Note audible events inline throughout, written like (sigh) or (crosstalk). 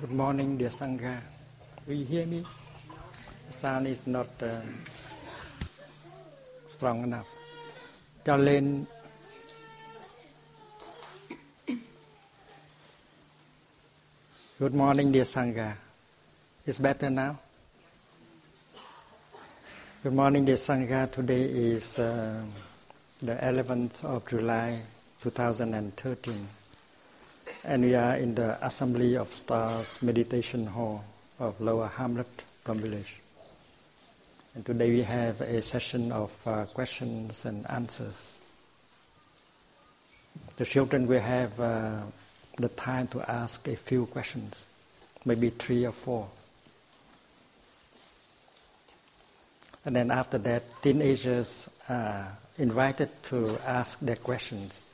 Good morning, dear Sangha. Do you hear me? The sound is not uh, strong enough. Cho lên Good morning, dear Sangha. It's better now? Good morning, dear Sangha. Today is uh, the 11th of July 2013 and we are in the Assembly of Stars Meditation Hall of Lower Hamlet, Plum Village. And today we have a session of uh, questions and answers. The children will have uh, the time to ask a few questions, maybe three or four. And then after that, teenagers are invited to ask their questions.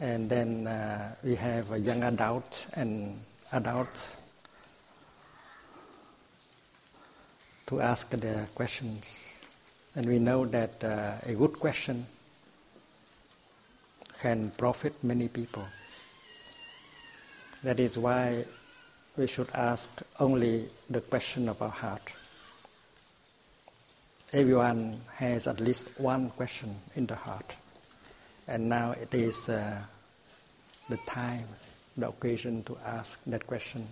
And then uh, we have a young adult and adults to ask their questions. And we know that uh, a good question can profit many people. That is why we should ask only the question of our heart. Everyone has at least one question in the heart. And now it is uh, the time, the occasion to ask that question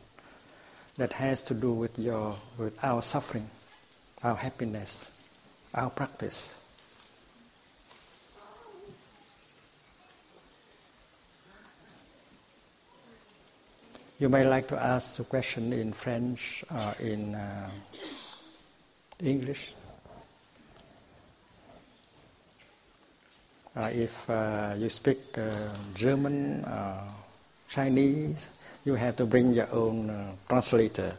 that has to do with your, with our suffering, our happiness, our practice. You may like to ask the question in French or in uh, English. If uh, you speak uh, German, Chinese, you have to bring your own translator.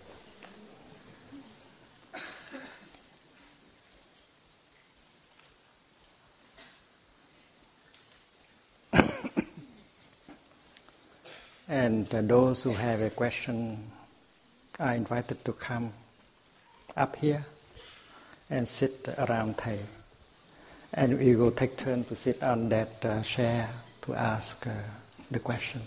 (coughs) and those who have a question are invited to come up here and sit around Thầy. And we will take turn to sit on that uh, chair to ask uh, the question.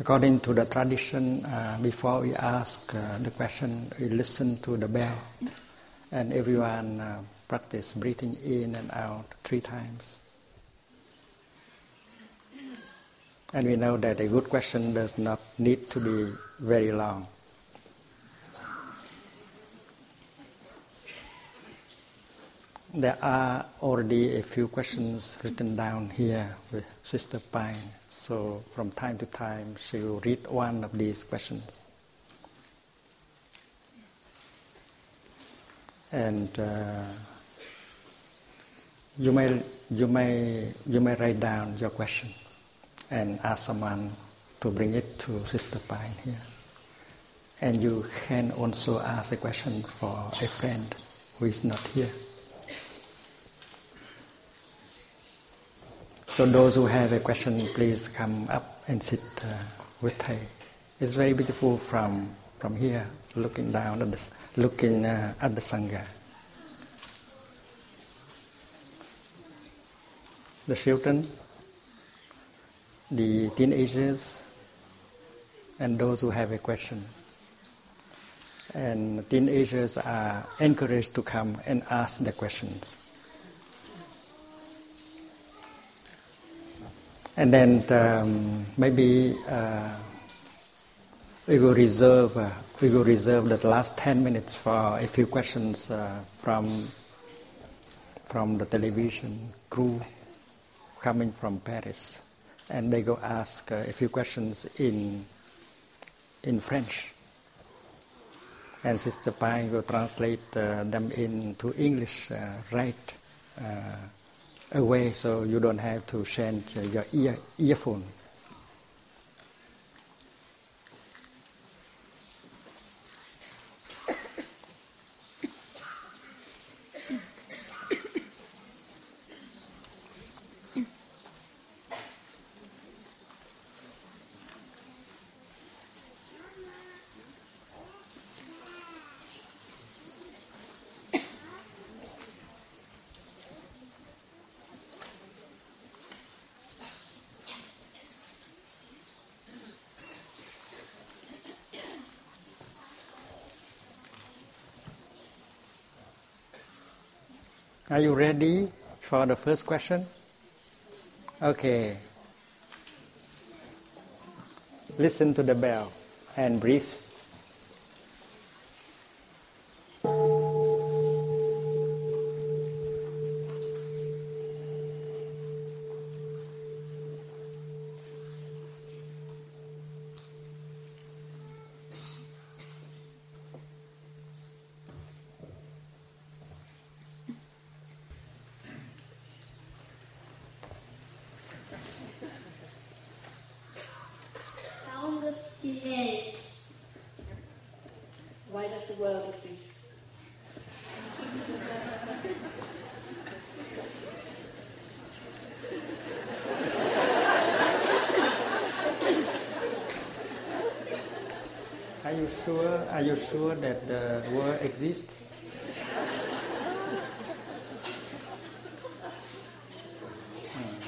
According to the tradition, uh, before we ask uh, the question, we listen to the bell, and everyone uh, practice breathing in and out three times. And we know that a good question does not need to be very long. There are already a few questions written down here with Sister Pine. So from time to time, she will read one of these questions. And uh, you may you may you may write down your question and ask someone to bring it to Sister Pine here. And you can also ask a question for a friend who is not here. So those who have a question, please come up and sit uh, with Thầy. It's very beautiful from from here, looking down at the looking uh, at the sangha. The children, the teenagers, and those who have a question. And teenagers are encouraged to come and ask the questions. And then um, maybe uh, we will reserve uh, we will reserve the last 10 minutes for a few questions uh, from from the television crew coming from Paris, and they go ask uh, a few questions in in French, and Sister Pine will translate uh, them into English uh, right away, so you don't have to change your ear earphone. Are you ready for the first question? Okay. Listen to the bell and breathe. Warum gibt es die Welt? Why does the world exist? Are you sure? That the world exists? Hmm.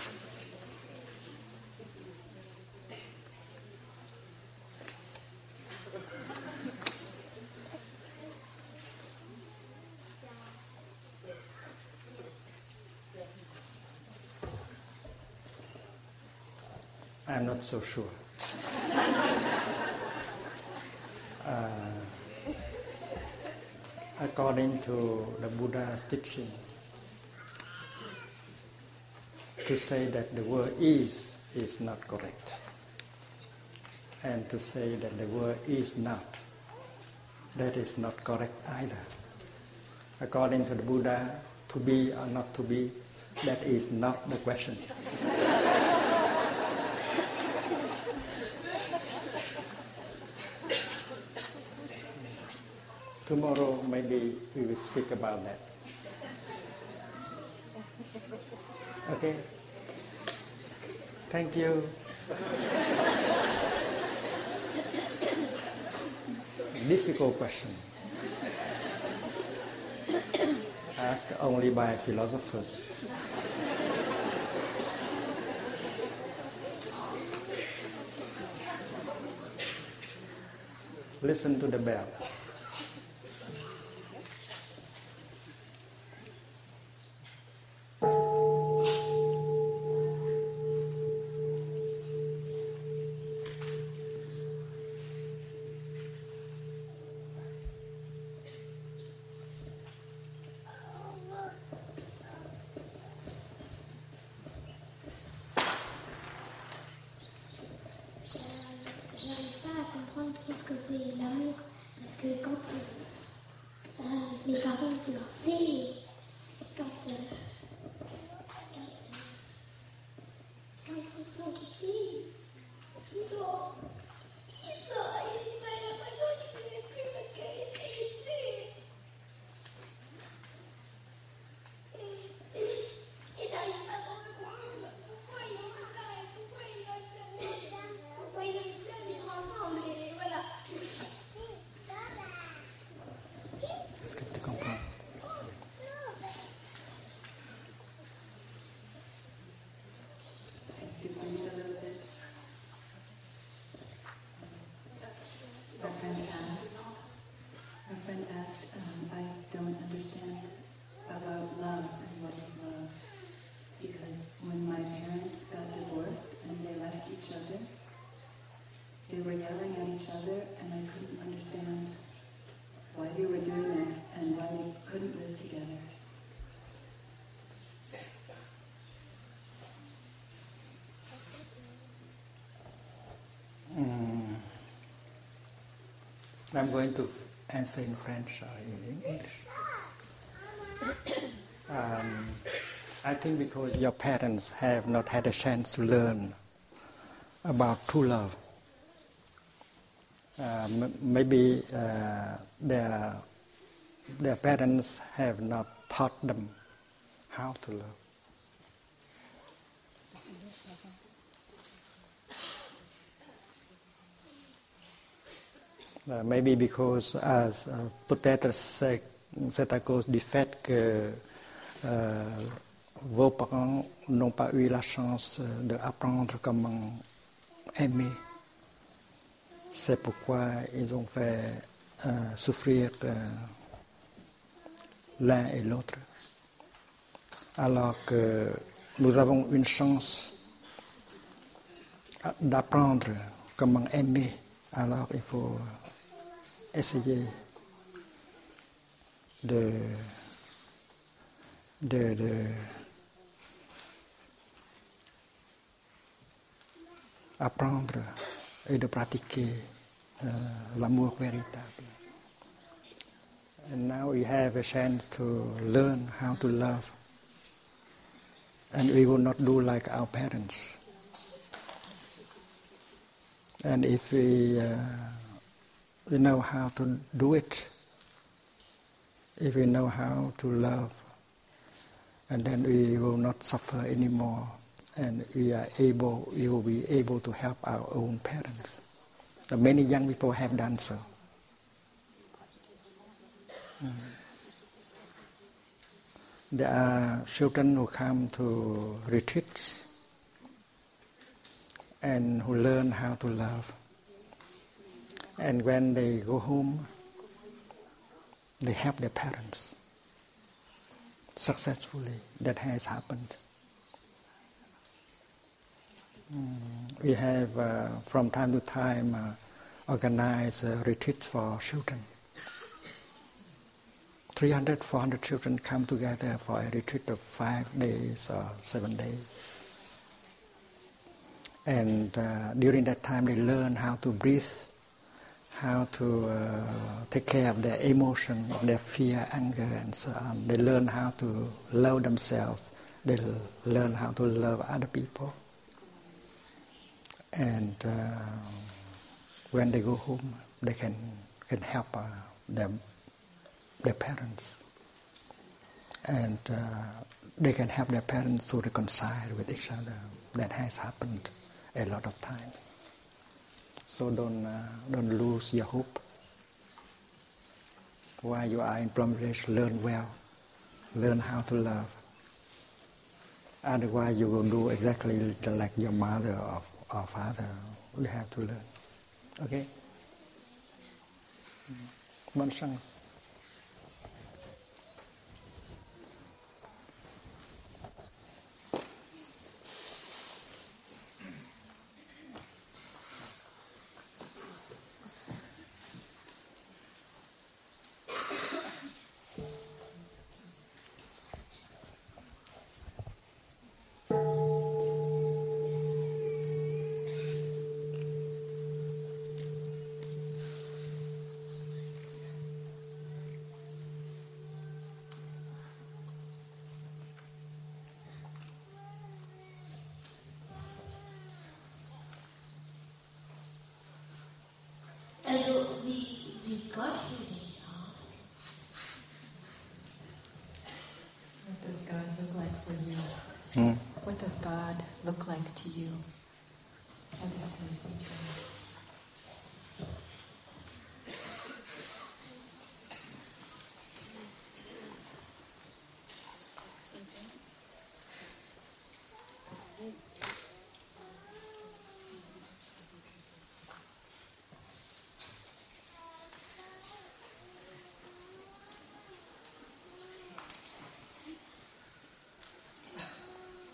I'm not so sure. According to the Buddha's teaching, to say that the word is is not correct, and to say that the word is not, that is not correct either. According to the Buddha, to be or not to be, that is not the question. Tomorrow, maybe we will speak about that. Okay? Thank you. Difficult question. Asked only by philosophers. Listen to the bell. we were yelling at each other, and I couldn't understand why you were doing that and why we couldn't live together. Mm. I'm going to answer in French or in English. (coughs) Um, I think because your parents have not had a chance to learn about true love. Uh, m- maybe uh, their, their parents have not taught them how to love. Uh, maybe because as uh, peut-être c'est, à cause du fait que euh, vos parents n'ont pas eu la chance d'apprendre comment aimer. C'est pourquoi ils ont fait euh, souffrir euh, l'un et l'autre. Alors que nous avons une chance d'apprendre comment aimer, alors il faut essayer de, de, de apprendre et de pratiquer euh, l'amour véritable. And now we have a chance to learn how to love. And we will not do like our parents. And if we, uh, we know how to do it, if we know how to love, and then we will not suffer anymore and we are able, we will be able to help our own parents. Many young people have done so. Mm. There are children who come to retreats and who learn how to love. And when they go home, they help their parents successfully. That has happened. Mm, we have, uh, from time to time, uh, organized uh, retreats for children. 300, 400 children come together for a retreat of five days or seven days. And uh, during that time, they learn how to breathe, how to uh, take care of their emotion, their fear, anger, and so on. They learn how to love themselves. They learn how to love other people. And uh, when they go home, they can can help uh, them, their parents, and uh, they can help their parents to reconcile with each other. That has happened a lot of times. So don't uh, don't lose your hope. While you are in Village, learn well, learn how to love. Otherwise, you will do exactly like your mother or our Father, we have to learn. Okay? Bonne chance. Also, wie sieht Gott für dich aus? What does God look like for you? Mm. What does God look like to you? How does He see you?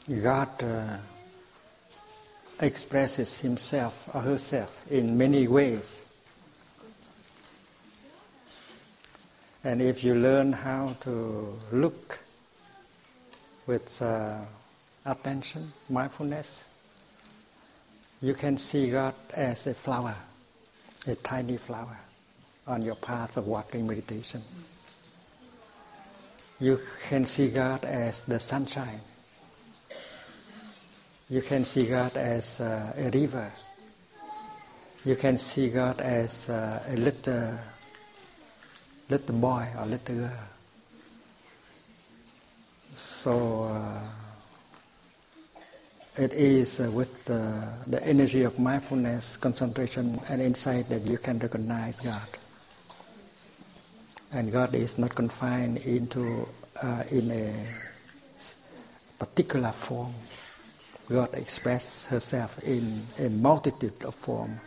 God uh, expresses himself or herself in many ways. And if you learn how to look with uh, attention, mindfulness, you can see God as a flower, a tiny flower. on your path of walking meditation. You can see God as the sunshine. You can see God as uh, a river. You can see God as uh, a little, little boy or little girl. So uh, it is uh, with the energy of mindfulness, concentration, and insight that you can recognize God. And God is not confined into uh, in a particular form. God expresses herself in a multitude of forms,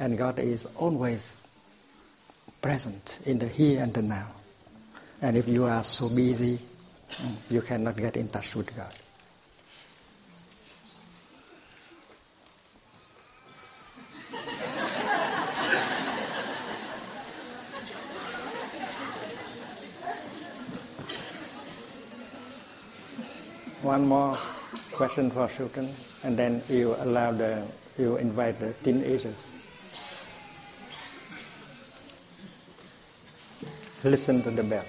and God is always present in the here and the now. And if you are so busy, mm, you cannot get in touch with God. (laughs) One more question for children, and then you allow the you invite the teenagers. Listen to the bell.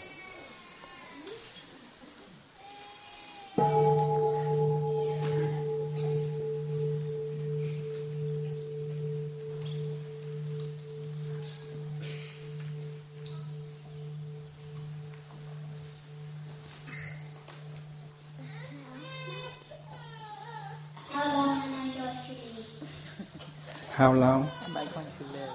How long? Am I going to live?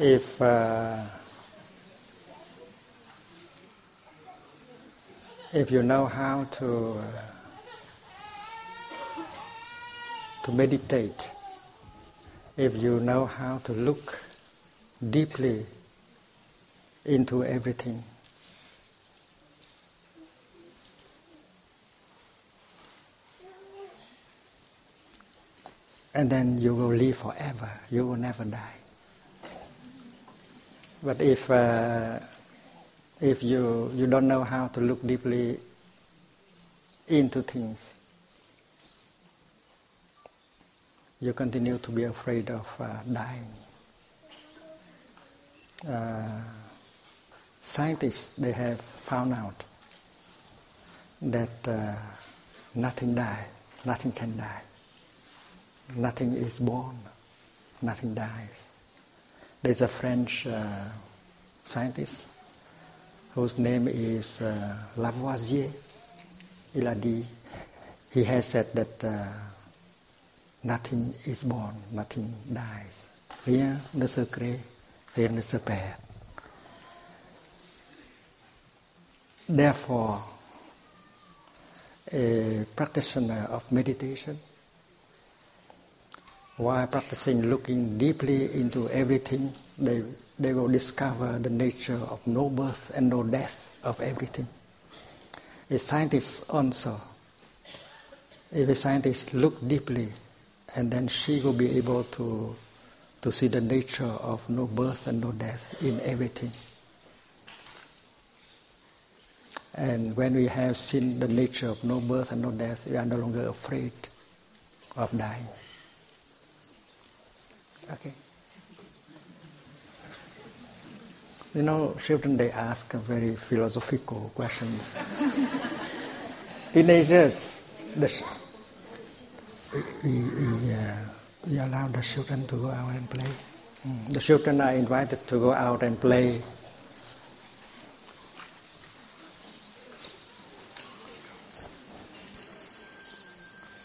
If uh, if you know how to uh, to meditate, if you know how to look deeply into everything, and then you will live forever. You will never die. But if uh, if you you don't know how to look deeply into things, you continue to be afraid of uh, dying. Uh, scientists they have found out that uh, nothing die, nothing can die, nothing is born, nothing dies. There's a French uh, scientist whose name is uh, Lavoisier. Il a dit, he has said that uh, nothing is born, nothing dies. Rien ne se crée, rien ne se perd. Therefore, a practitioner of meditation while practicing looking deeply into everything, they, they will discover the nature of no birth and no death of everything. A scientist also, if a scientist look deeply, and then she will be able to, to see the nature of no birth and no death in everything. And when we have seen the nature of no birth and no death, we are no longer afraid of dying. Okay. You know, children they ask very philosophical questions. (laughs) Teenagers, the, sh- we, we, uh, we allow the children to go out and play. Mm. The children are invited to go out and play.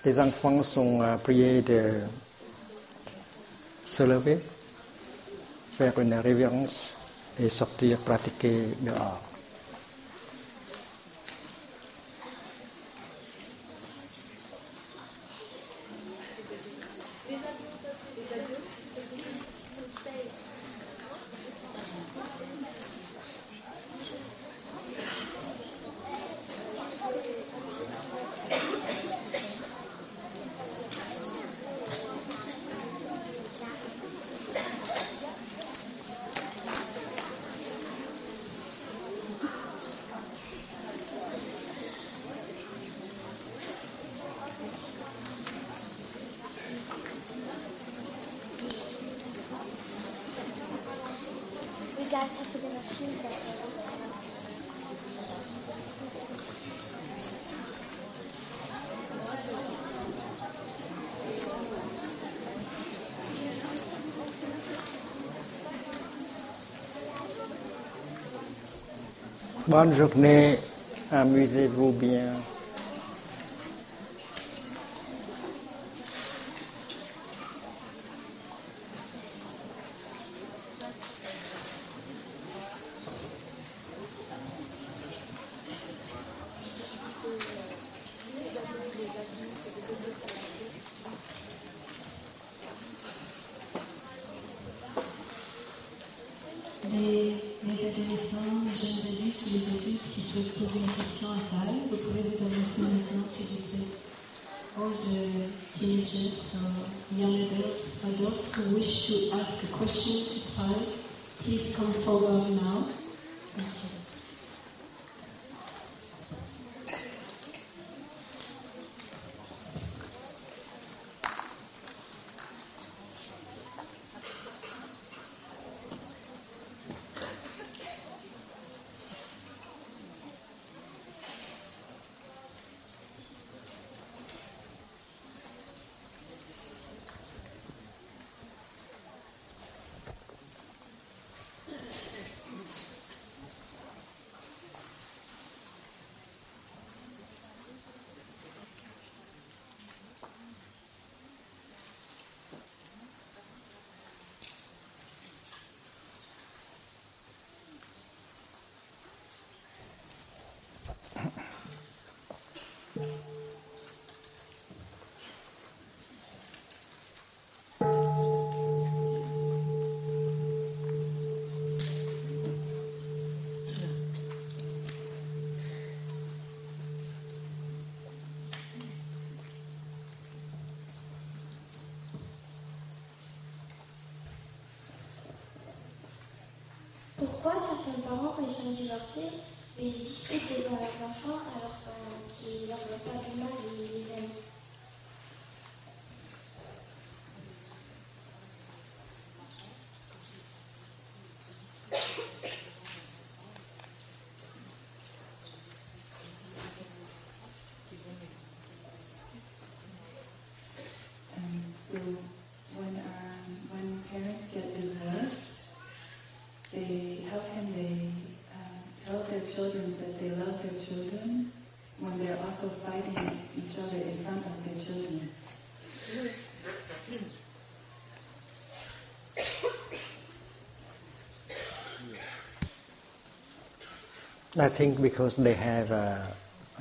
Les enfants sont euh, priés de se lever, faire une révérence et sortir pratiquer dehors. Bonne journée, amusez-vous bien. Les, les adolescents, les jeunes adultes ou les adultes qui souhaitent poser une question à Paul, vous pouvez vous avancer maintenant s'il vous plaît. All the teenagers or young adults, adults who wish to ask a question to Paul, please come forward now. Thank you. Pourquoi certains parents, quand ils sont divorcés, ils discutent devant leurs enfants alors euh, qu'ils leur veulent pas du mal et les aiment. Um, so they how can they um, tell their children that they love their children when they're also fighting each other in front of their children? I think because they have uh,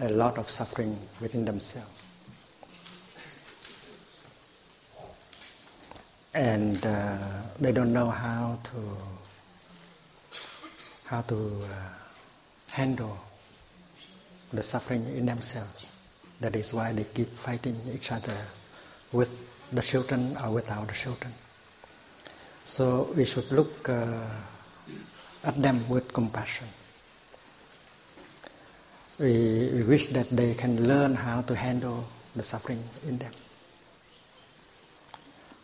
a lot of suffering within themselves. And uh, they don't know how to how to uh, handle the suffering in themselves. That is why they keep fighting each other with the children or without the children. So we should look uh, at them with compassion. We, we wish that they can learn how to handle the suffering in them.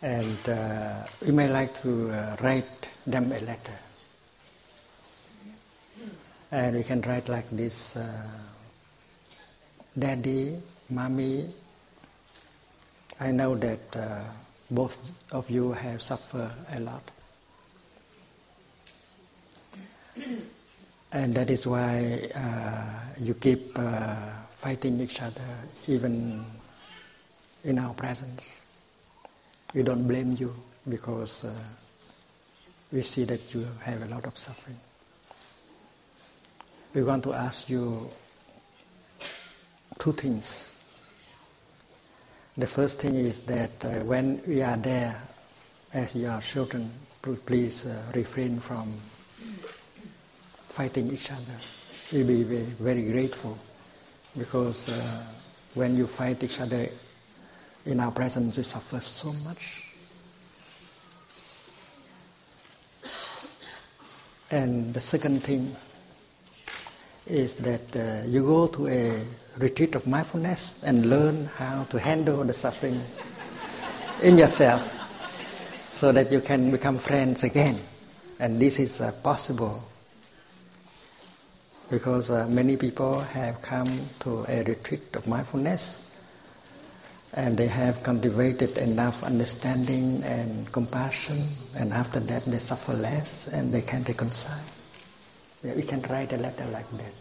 And uh, we may like to uh, write them a letter. And we can write like this uh, Daddy, Mommy, I know that uh, both of you have suffered a lot. (clears throat) And that is why uh, you keep uh, fighting each other even in our presence. We don't blame you because uh, we see that you have a lot of suffering. We want to ask you two things. The first thing is that uh, when we are there as your children, please uh, refrain from fighting each other. We'll be very, very grateful because uh, when you fight each other in our presence, we suffer so much. And the second thing is that uh, you go to a retreat of mindfulness and learn how to handle the suffering in yourself so that you can become friends again. And this is uh, possible because uh, many people have come to a retreat of mindfulness and they have cultivated enough understanding and compassion, and after that they suffer less and they can reconcile. We can write a letter like that.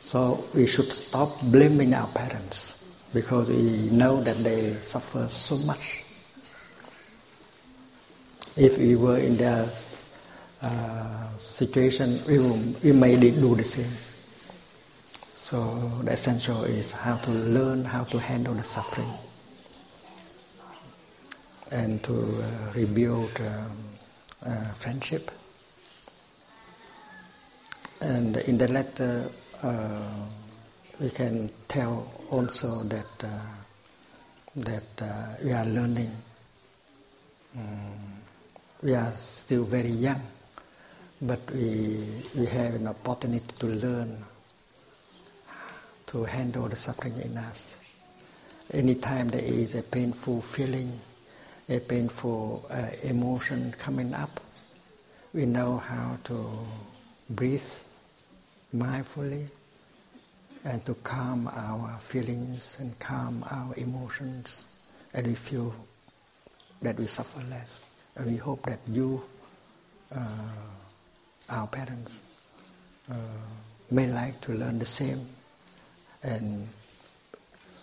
So we should stop blaming our parents because we know that they suffer so much. If we were in their uh, situation, we, will, we may do the same. So the essential is how to learn how to handle the suffering and to uh, rebuild um, uh, friendship. And in the letter, we can tell also that uh, that uh, we are learning. Um, we are still very young, but we we have an opportunity to learn to handle the suffering in us. Anytime there is a painful feeling, a painful uh, emotion coming up, we know how to breathe mindfully and to calm our feelings and calm our emotions, and we feel that we suffer less. And we hope that you, uh, our parents, uh, may like to learn the same and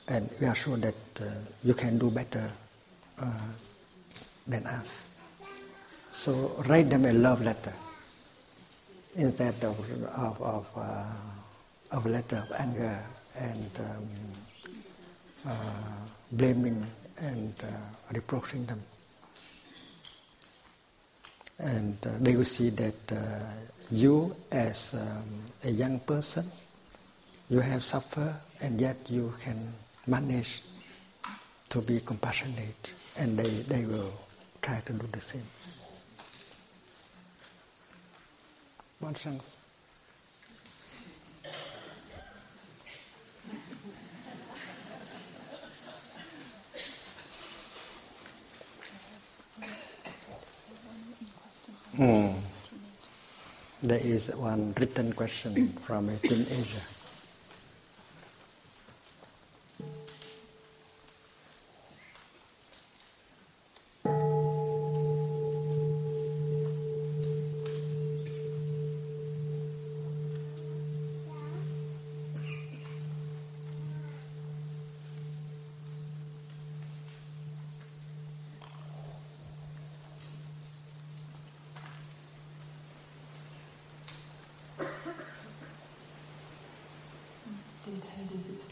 and we are sure that uh, you can do better uh, than us. So write them a love letter instead of of of, uh, of letter of anger and um, uh, blaming and uh, reproaching them. And uh, they will see that you, as um, a young person, you have suffered and yet you can manage to be compassionate and they, they will try to do the same. Bonne chance. Hmm. There is one written question from a teenager.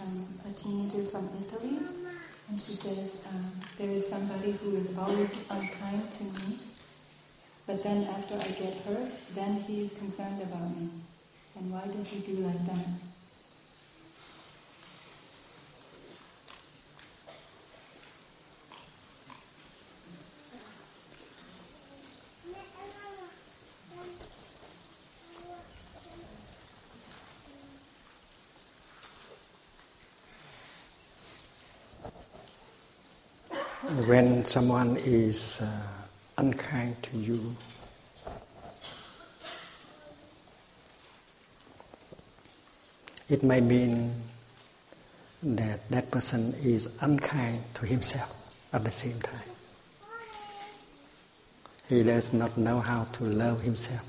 From a teenager from Italy. And she says, um, there is somebody who is always unkind to me, but then after I get hurt, then he is concerned about me. And why does he do like that? When someone is uh, unkind to you, it may mean that that person is unkind to himself at the same time. He does not know how to love himself.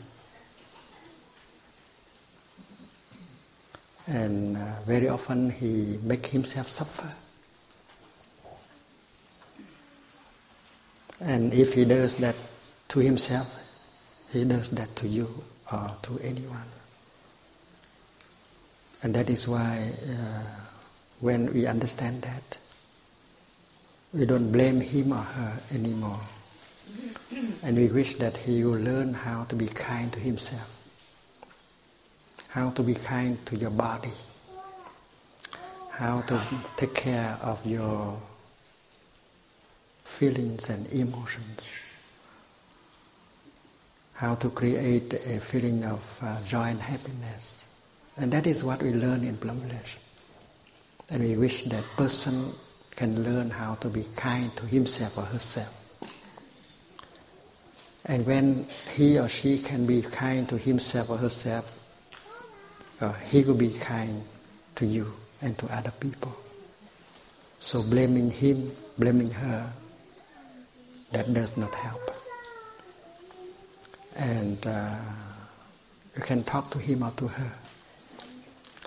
And uh, very often he make himself suffer. And if he does that to himself, he does that to you or to anyone. And that is why uh, when we understand that, we don't blame him or her anymore. And we wish that he will learn how to be kind to himself, how to be kind to your body, how to take care of your feelings and emotions. How to create a feeling of uh, joy and happiness. And that is what we learn in Plum Village. And we wish that person can learn how to be kind to himself or herself. And when he or she can be kind to himself or herself, uh, he will be kind to you and to other people. So blaming him, blaming her, that does not help. And uh, you can talk to him or to her.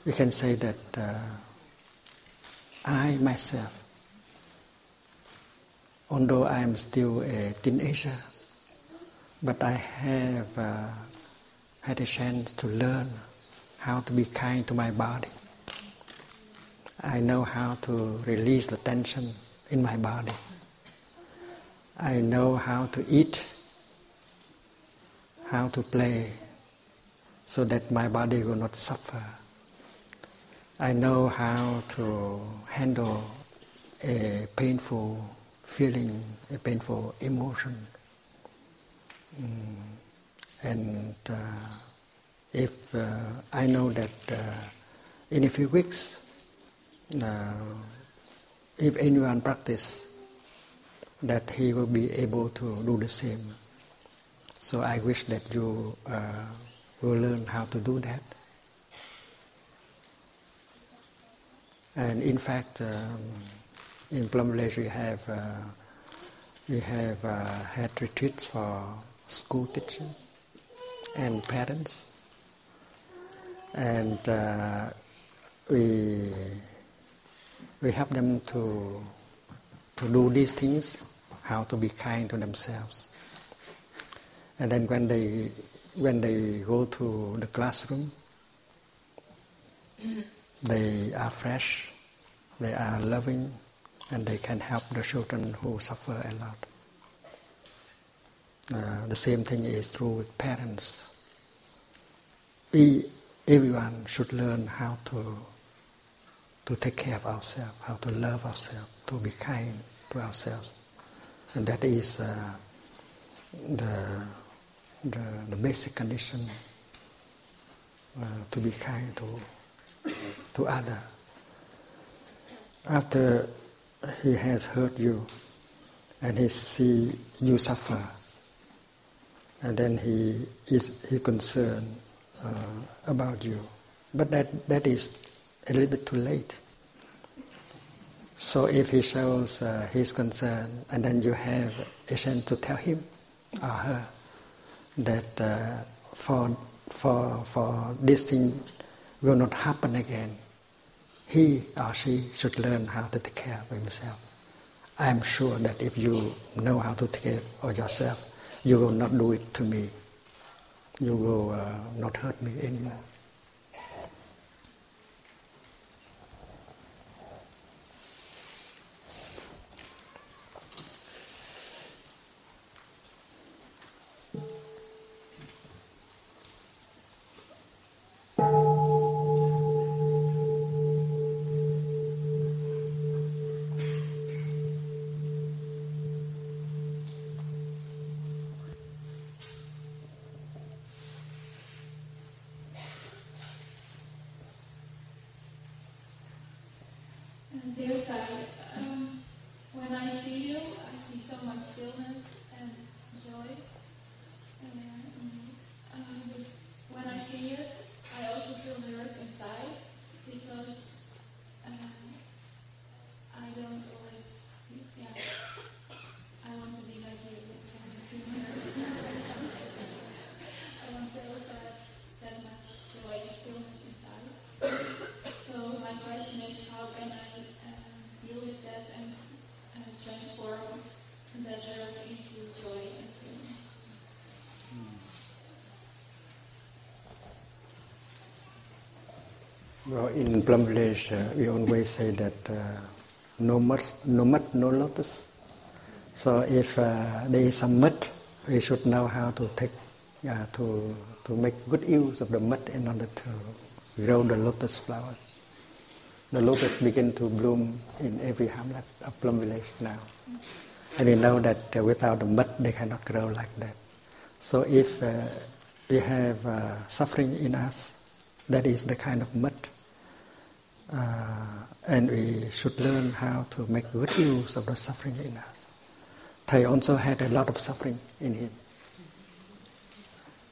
You can say that uh, I myself, although I am still a teenager, but I have uh, had a chance to learn how to be kind to my body. I know how to release the tension in my body. I know how to eat, how to play, so that my body will not suffer. I know how to handle a painful feeling, a painful emotion. Mm. And uh, if uh, I know that uh, in a few weeks, uh, if anyone practice, that he will be able to do the same. So I wish that you uh, will learn how to do that. And in fact, um, in Plum Village we have uh, we have uh, had retreats for school teachers and parents, and uh, we we help them to to do these things, how to be kind to themselves. And then when they when they go to the classroom, they are fresh, they are loving, and they can help the children who suffer a lot. Uh, the same thing is true with parents. We, everyone should learn how to to take care of ourselves, how to love ourselves, to be kind to ourselves, and that is uh, the, the the basic condition uh, to be kind to to other. After he has hurt you, and he see you suffer, and then he is he concerned uh, about you. But that, that is a little bit too late. So if he shows uh, his concern, and then you have a chance to tell him or her that uh, for, for, for this thing will not happen again, he or she should learn how to take care of himself. I am sure that if you know how to take care of yourself, you will not do it to me. You will uh, not hurt me anymore. Dear God, um, when I see you, I see so much stillness and joy. And um, when I see it, I also feel hurt inside because uh, I don't always, yeah, I want to be like you. It's I want to also have that much joy and stillness inside. So my question is, how can I uh, deal with that and uh, transform that hurt into joy and stillness? Well, in Plum Village, uh, we always say that uh, no mud, no mud, no lotus. So if uh, there is some mud, we should know how to take, uh, to to make good use of the mud in order to grow the lotus flower. The lotus begin to bloom in every hamlet of Plum Village now, and we know that uh, without the mud, they cannot grow like that. So if uh, we have suffering in us, that is the kind of mud. Uh, and we should learn how to make good use of the suffering in us. Thầy also had a lot of suffering in him.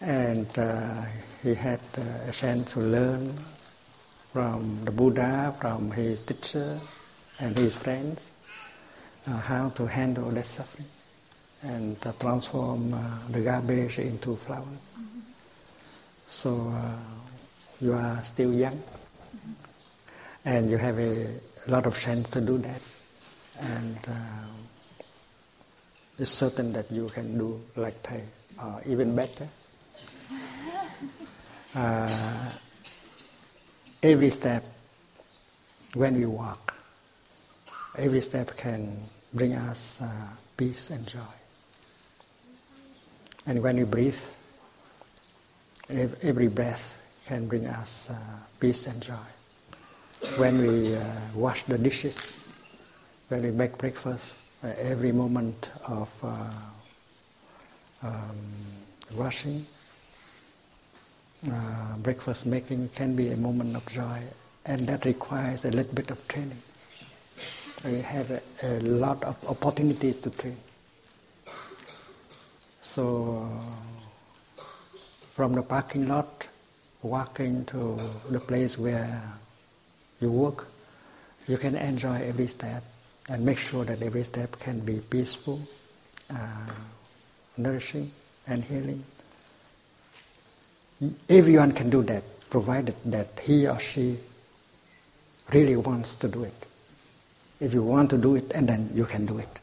And uh, he had uh, a chance to learn from the Buddha, from his teacher and his friends, uh, how to handle that suffering and uh, transform uh, the garbage into flowers. So you are still young and you have a lot of chance to do that. And uh, it's certain that you can do like Thầy, or even better. (laughs) Uh, every step when we walk, every step can bring us uh, peace and joy. And when we breathe, every breath can bring us uh, peace and joy. When we uh, wash the dishes, when we make breakfast, uh, every moment of uh, um, washing, uh, breakfast making can be a moment of joy, and that requires a little bit of training. We have a, a lot of opportunities to train. So, from the parking lot, walking to the place where you work, you can enjoy every step and make sure that every step can be peaceful, uh, nourishing, and healing. Everyone can do that, provided that he or she really wants to do it. If you want to do it, and then you can do it.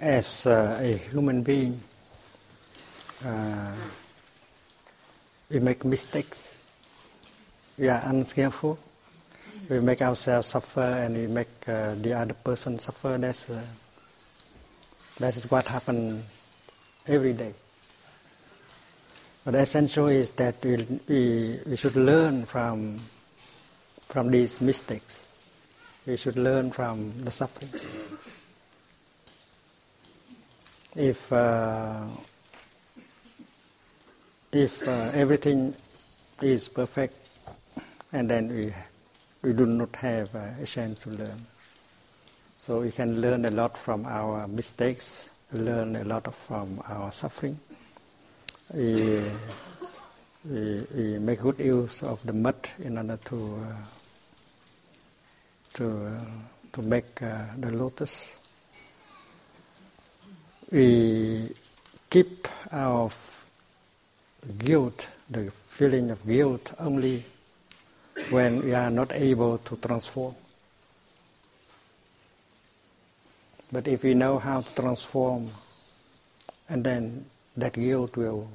As uh, a human being, uh, we make mistakes. We are unskillful. We make ourselves suffer and we make uh, the other person suffer. That's, uh, that is what happens every day. But the essential is that we, we, we should learn from, from these mistakes. We should learn from the suffering if uh, if uh, everything is perfect, and then we we do not have uh, a chance to learn. So we can learn a lot from our mistakes, learn a lot from our suffering. We, we, we make good use of the mud in order to uh, to uh, to make uh, the lotus we keep our guilt, the feeling of guilt, only when we are not able to transform. But if we know how to transform, and then that guilt will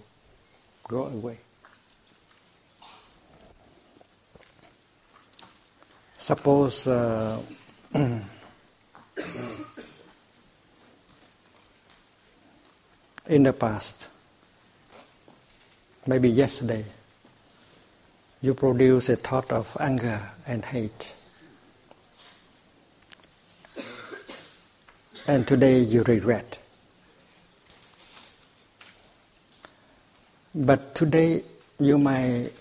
go away. Suppose uh, (clears throat) in the past, maybe yesterday, you produce a thought of anger and hate. And today you regret. But today you might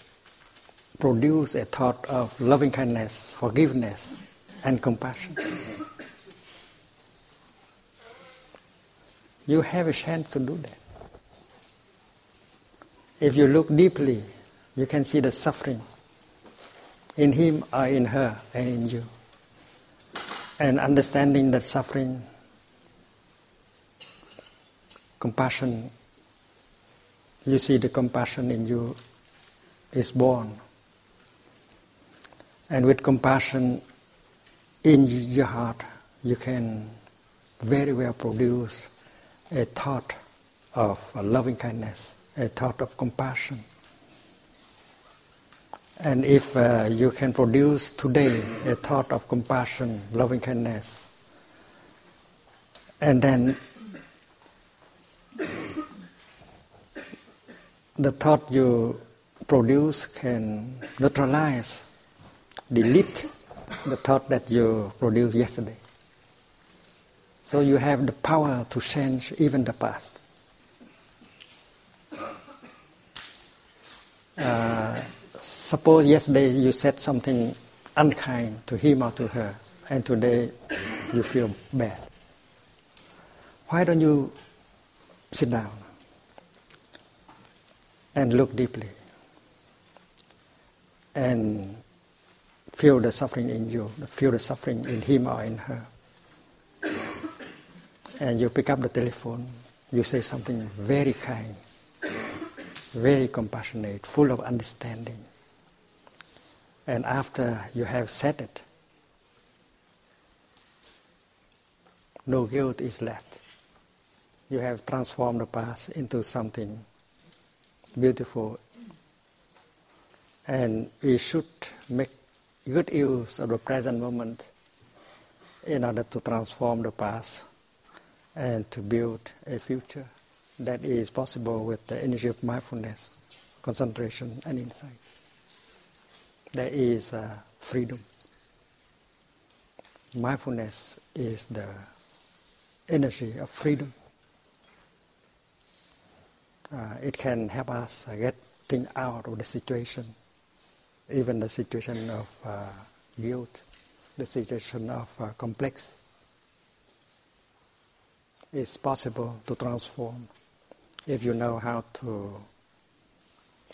produce a thought of loving kindness, forgiveness, and compassion. You have a chance to do that. If you look deeply, you can see the suffering in him or in her and in you. And understanding that suffering, compassion, you see the compassion in you is born. And with compassion in your heart, you can very well produce a thought of loving kindness, a thought of compassion. And if uh, you can produce today a thought of compassion, loving kindness, and then the thought you produce can neutralize, delete the thought that you produced yesterday. So you have the power to change even the past. Uh, suppose yesterday you said something unkind to him or to her, and today you feel bad. Why don't you sit down and look deeply and feel the suffering in you, feel the suffering in him or in her? And you pick up the telephone, you say something very kind very compassionate, full of understanding. And after you have said it, no guilt is left. You have transformed the past into something beautiful. And we should make good use of the present moment in order to transform the past and to build a future that is possible with the energy of mindfulness, concentration, and insight. There is uh, freedom. Mindfulness is the energy of freedom. Uh, it can help us uh, get things out of the situation, even the situation of uh, guilt, the situation of uh, complex. It's possible to transform if you know how to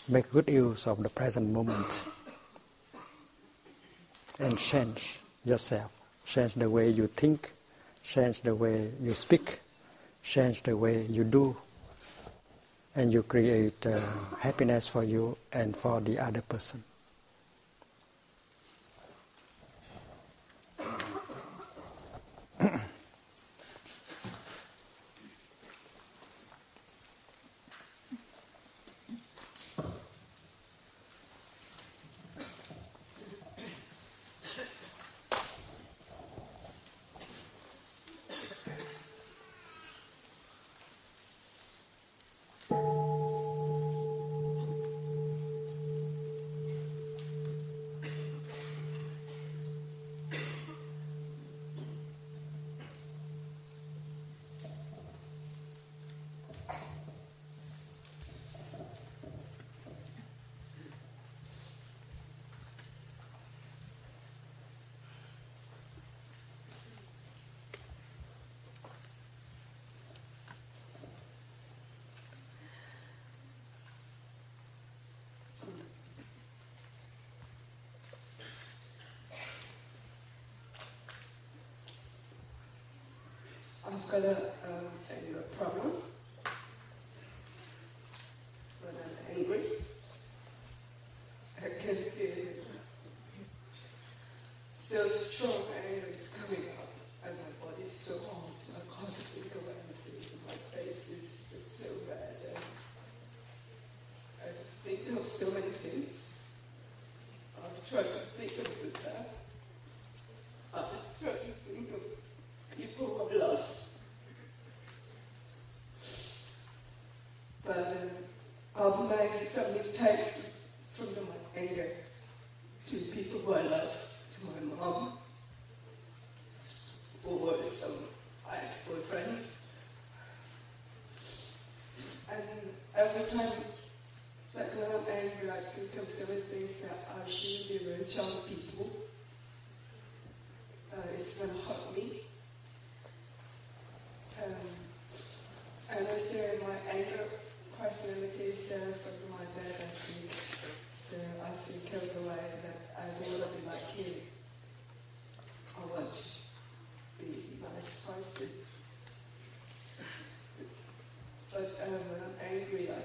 make good use of the present moment and change yourself, change the way you think, change the way you speak, change the way you do, and you create uh, happiness for you and for the other person. (clears throat) I've got a, um, a problem when I'm angry. I can feel it. So strong anger is coming up, and my body is so hot. I can't think of anything. My face is just so red. And I just think of so many things. I've tried to think of the death. I've tried to think of people I love. but I've made some mistakes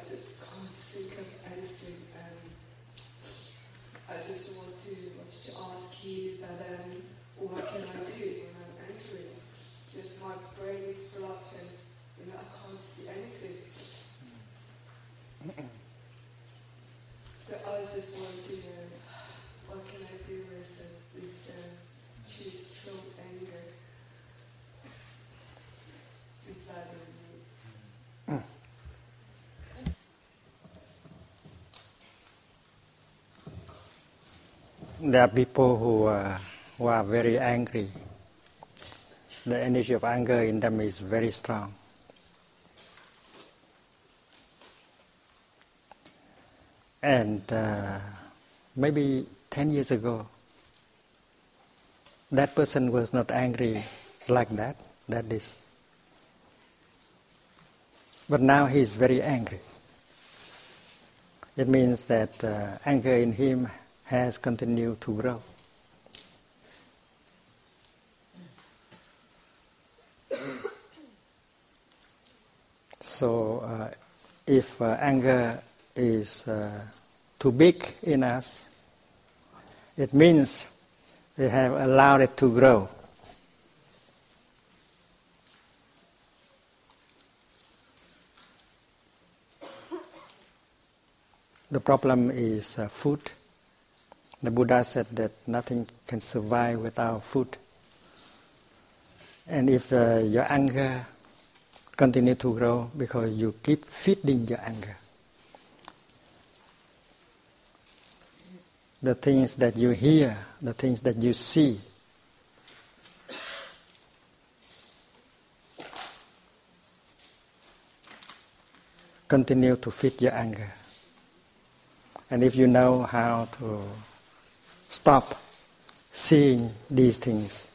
just can't think of anything. Um, I just want to, wanted to ask you that um, what can I do when I'm angry? Just my brain is blocked and you know, I can't see anything. Mm-hmm. so I just want to there are people who are, who are very angry. The energy of anger in them is very strong. And uh, maybe 10 years ago, that person was not angry like that, that is. But now he is very angry. It means that uh, anger in him has continued to grow. So, uh, if uh, anger is uh, too big in us, it means we have allowed it to grow. The problem is uh, food. The Buddha said that nothing can survive without food. And if uh, your anger continue to grow because you keep feeding your anger, the things that you hear, the things that you see. Continue to feed your anger. And if you know how to stop seeing these things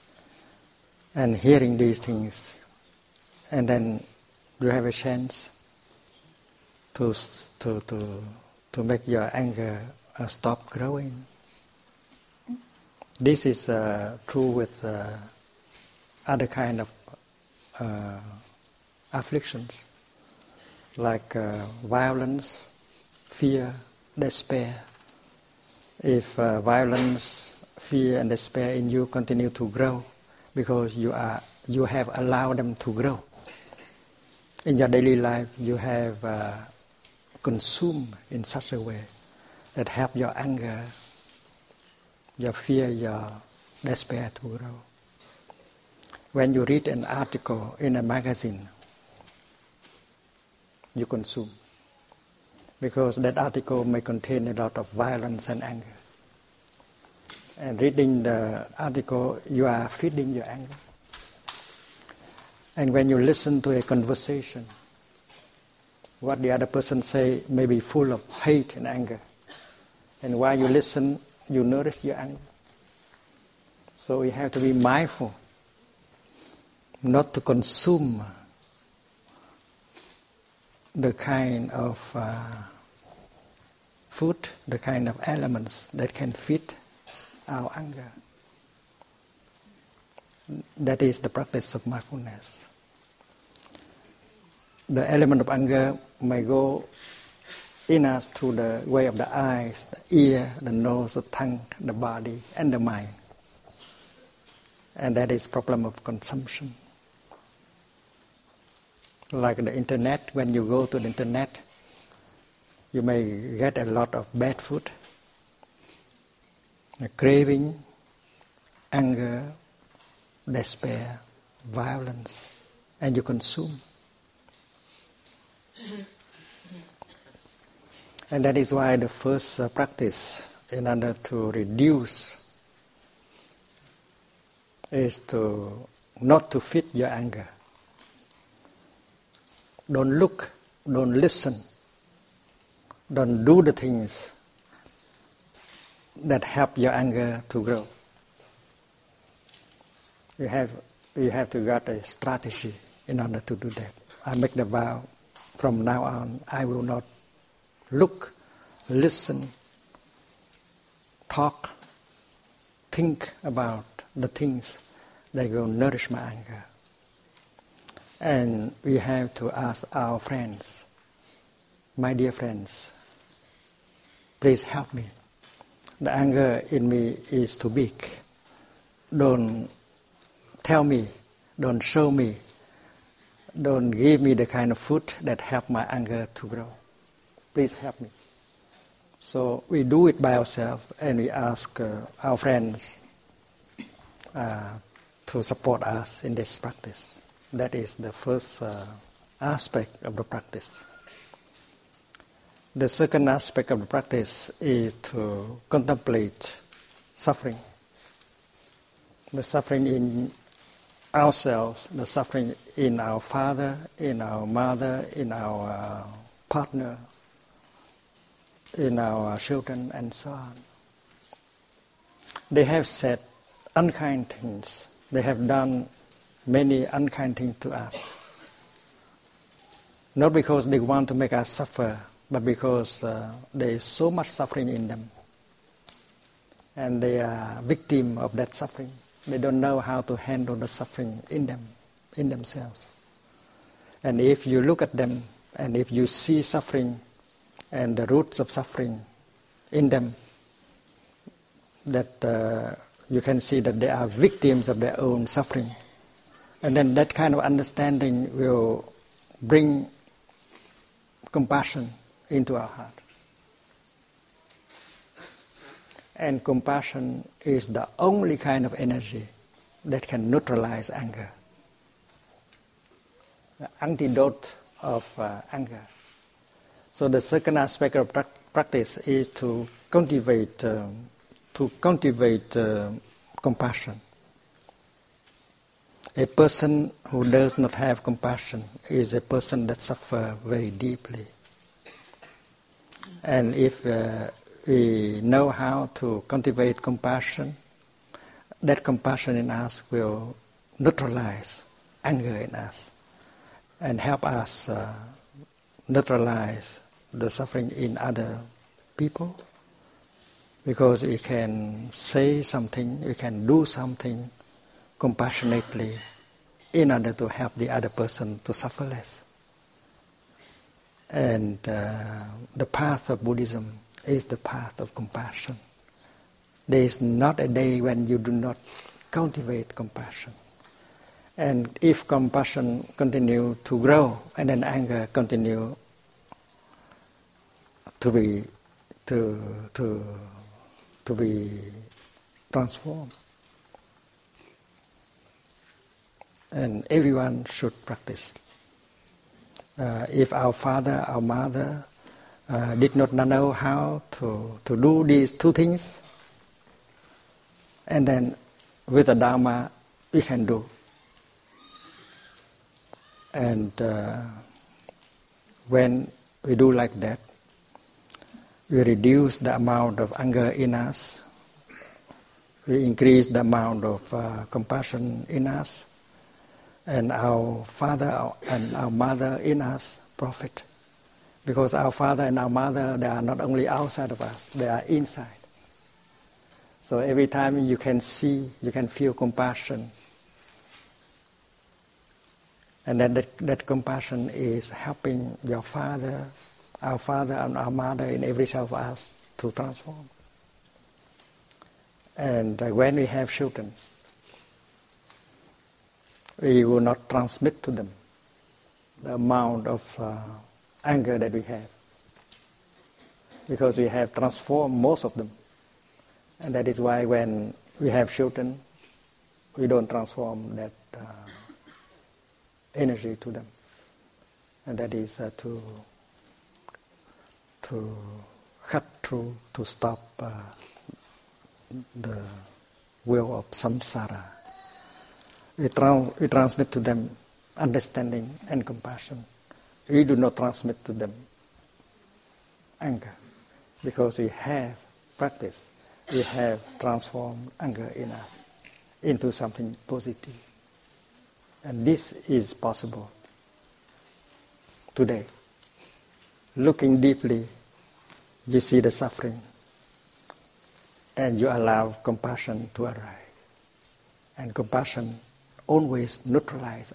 and hearing these things, and then you have a chance to, to, to, to make your anger uh, stop growing. This is uh, true with uh, other kind of uh, afflictions like uh, violence, fear, despair. If uh, violence, fear, and despair in you continue to grow, because you are you have allowed them to grow. In your daily life, you have consumed in such a way that help your anger, your fear, your despair to grow. When you read an article in a magazine, you consume because that article may contain a lot of violence and anger. And reading the article, you are feeding your anger. And when you listen to a conversation, what the other person say may be full of hate and anger. And while you listen, you notice your anger. So we have to be mindful not to consume the kind of uh, food, the kind of elements that can feed our anger. That is the practice of mindfulness. The element of anger may go in us through the way of the eyes, the ear, the nose, the tongue, the body, and the mind. And that is problem of consumption. Like the internet, when you go to the internet, you may get a lot of bad food, craving, anger, despair, violence, and you consume. And that is why the first uh, practice, in order to reduce, is to not to feed your anger. Don't look, don't listen, don't do the things that help your anger to grow. You have, you have to get a strategy in order to do that. I make the vow from now on, I will not look, listen, talk, think about the things that will nourish my anger. And we have to ask our friends, my dear friends, please help me. The anger in me is too big. Don't tell me, don't show me, don't give me the kind of food that help my anger to grow please help me. So we do it by ourselves and we ask uh, our friends uh, to support us in this practice. That is the first uh, aspect of the practice. The second aspect of the practice is to contemplate suffering. The suffering in ourselves, the suffering in our father, in our mother, in our uh, partner, in our children, and so on. They have said unkind things. They have done many unkind things to us. Not because they want to make us suffer, but because uh, there is so much suffering in them. And they are victim of that suffering. They don't know how to handle the suffering in them, in themselves. And if you look at them and if you see suffering and the roots of suffering in them, that uh, you can see that they are victims of their own suffering. And then that kind of understanding will bring compassion into our heart. And compassion is the only kind of energy that can neutralize anger. The antidote of uh, anger. So the second aspect of pra- practice is to cultivate, um, to cultivate uh, compassion. A person who does not have compassion is a person that suffers very deeply. And if uh, we know how to cultivate compassion, that compassion in us will neutralize anger in us and help us uh, neutralize the suffering in other people because we can say something, we can do something compassionately in order to help the other person to suffer less. And uh, the path of Buddhism is the path of compassion. There is not a day when you do not cultivate compassion. And if compassion continue to grow and then anger continue to be to to to be transformed. And everyone should practice. Uh, if our father, our mother uh, did not know how to, to do these two things, and then with the Dharma, we can do. And uh, when we do like that, we reduce the amount of anger in us, we increase the amount of uh, compassion in us, and our father and our mother in us profit. Because our father and our mother, they are not only outside of us, they are inside. So every time you can see, you can feel compassion. And then that, that compassion is helping your father, our father, and our mother in every cell of us to transform. And uh, when we have children, we will not transmit to them the amount of uh, anger that we have. Because we have transformed most of them. And that is why when we have children, we don't transform that uh, energy to them. And that is uh, to, to cut through, to stop uh, the wheel of samsara we, tra- we transmit to them understanding and compassion. We do not transmit to them anger because we have practice, we have transformed anger in us into something positive. And this is possible today. Looking deeply, you see the suffering and you allow compassion to arise. And compassion always neutralize.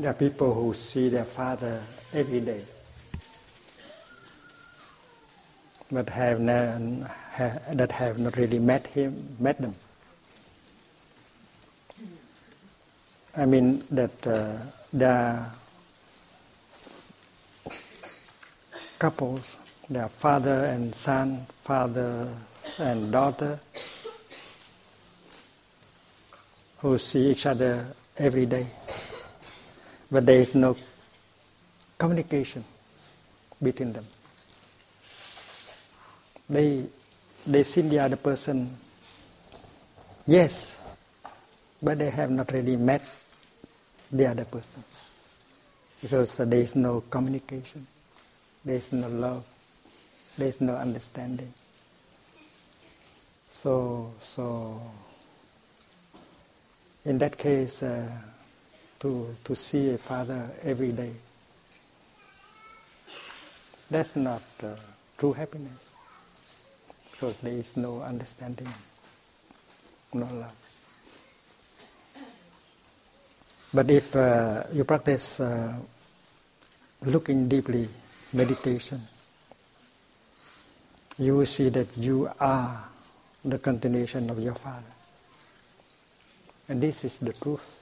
There are people who see their father every day, but have not, that have not really met him, met them. I mean that uh, there are couples, there are father and son, father and daughter, who see each other every day, but there is no communication between them. They they see the other person, yes, but they have not really met the other person because there is no communication, there is no love, there is no understanding. So, so in that case, uh, to to see a father every day, that's not uh, true happiness because there is no understanding, no love. But if uh, you practice uh, looking deeply, meditation, you will see that you are the continuation of your Father. And this is the truth.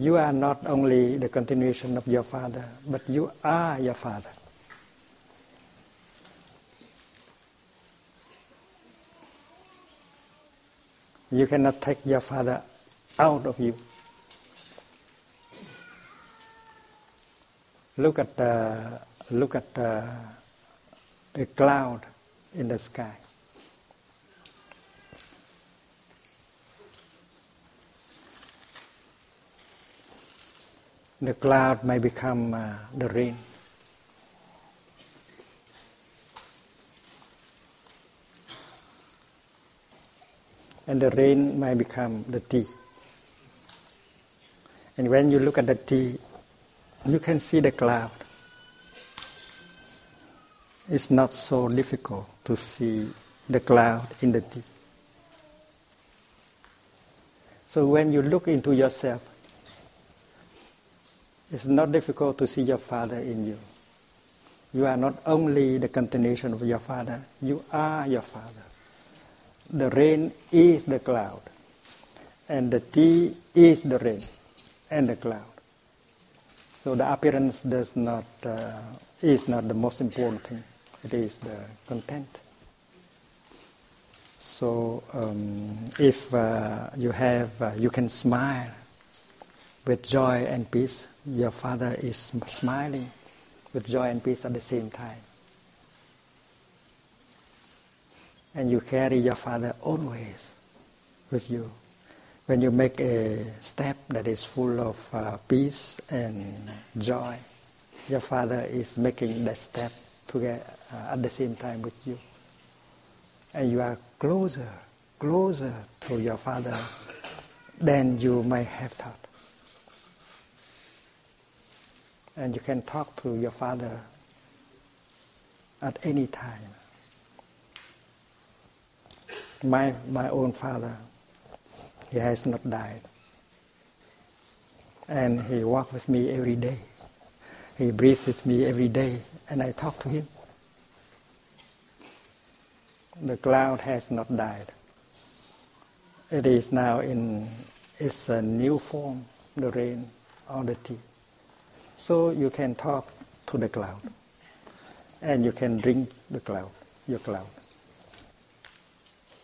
You are not only the continuation of your Father, but you are your Father. You cannot take your father out of you. Look at uh, look at uh, a cloud in the sky. The cloud may become uh, the rain. and the rain may become the tea. And when you look at the tea, you can see the cloud. It's not so difficult to see the cloud in the tea. So when you look into yourself, it's not difficult to see your Father in you. You are not only the continuation of your Father, you are your Father the rain is the cloud, and the tea is the rain and the cloud. So the appearance does not uh, is not the most important thing. It is the content. So um, if uh, you have, uh, you can smile with joy and peace. Your father is smiling with joy and peace at the same time. and you carry your father always with you. When you make a step that is full of uh, peace and joy, your father is making that step together uh, at the same time with you. And you are closer, closer to your father than you might have thought. And you can talk to your father at any time my, my own father, he has not died. And he walks with me every day. He breathes with me every day, and I talk to him. The cloud has not died. It is now in its new form, the rain or the tea. So you can talk to the cloud, and you can drink the cloud, your cloud.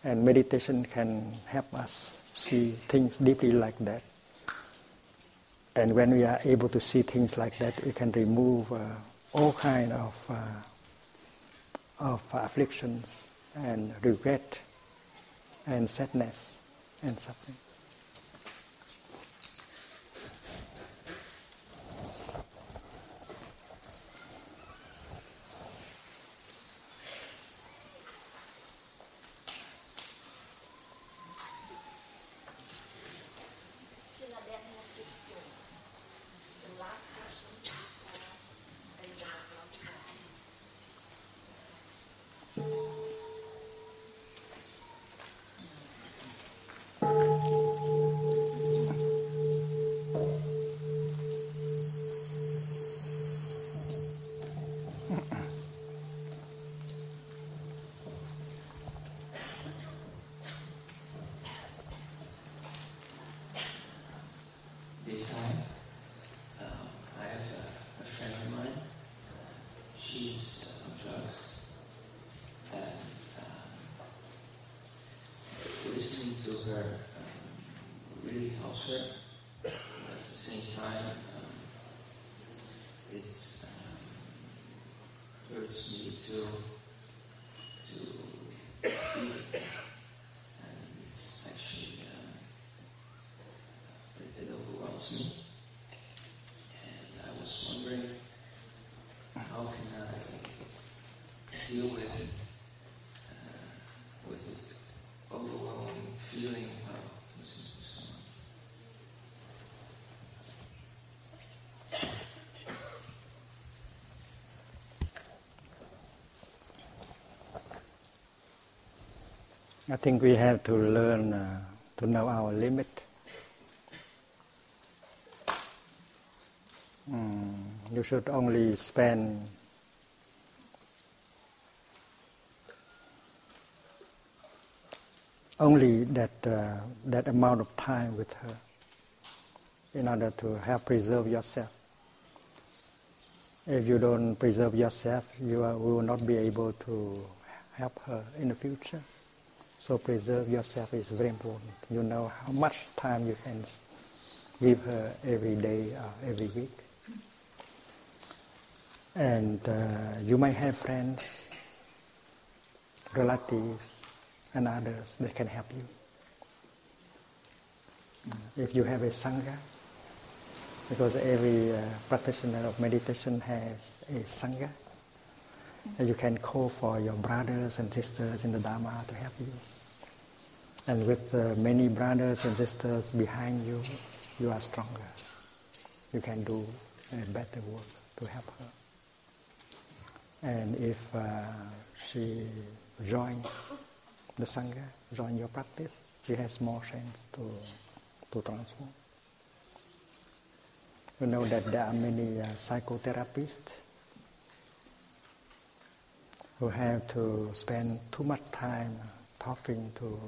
And meditation can help us see things deeply like that. And when we are able to see things like that, we can remove uh, all kind of uh, of afflictions and regret and sadness and suffering. Deal with uh, with the overwhelming feeling of to someone. I think we have to learn uh, to know our limit. Mm, you should only spend only that uh, that amount of time with her in order to help preserve yourself. If you don't preserve yourself, you are, will not be able to help her in the future. So preserve yourself is very important. You know how much time you can give her every day or every week. And uh, you may have friends, relatives, and others that can help you. If you have a sangha, because every uh, practitioner of meditation has a sangha, and you can call for your brothers and sisters in the Dharma to help you. And with uh, many brothers and sisters behind you, you are stronger. You can do a better work to help her. And if uh, she join the Sangha, join your practice, she has more chance to, to transform. You know that there are many uh, psychotherapists who have to spend too much time talking to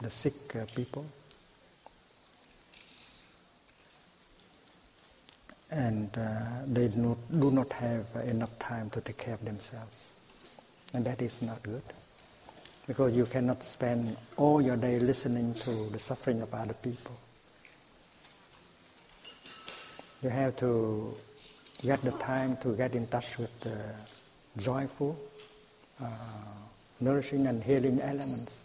the sick uh, people. And uh, they do not have enough time to take care of themselves. And that is not good. Because you cannot spend all your day listening to the suffering of other people. You have to get the time to get in touch with the joyful, uh, nourishing and healing elements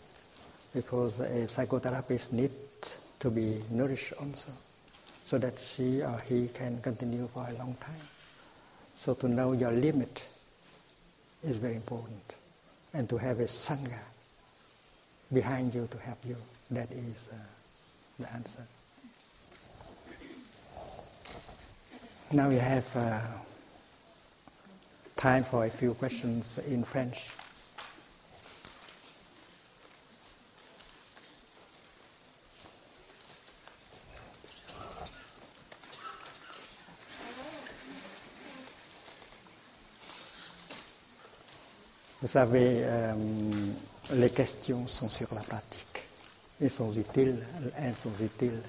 because a psychotherapist needs to be nourished also so that she or he can continue for a long time. So to know your limit is very important and to have a sangha behind you to help you, that is uh, the answer. Now we have uh, time for a few questions in French. Vous savez, euh, les questions sont sur la pratique. Elles sont utiles, elles (coughs) sont utiles.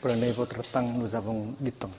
Prenez votre temps, nous avons du temps.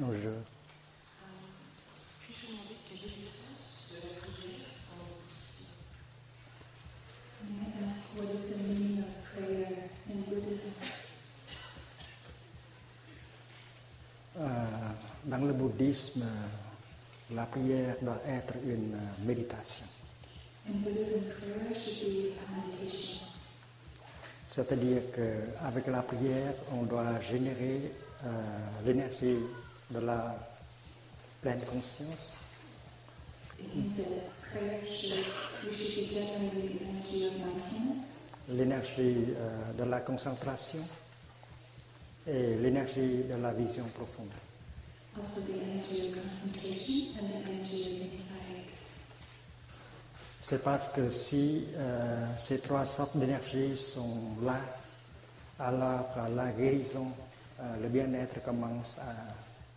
Of prayer? Euh, dans le bouddhisme, la prière doit être une euh, méditation. C'est-à-dire qu'avec la prière, on doit générer euh, l'énergie de la pleine conscience, It means that prayer should, we should be generating the energy of mindfulness, l'énergie euh, de la concentration et l'énergie de la vision profonde. also the energy of concentration and the energy of insight. C'est parce que si euh, ces trois sortes d'énergie sont là, alors euh, la guérison, euh, le bien-être commence à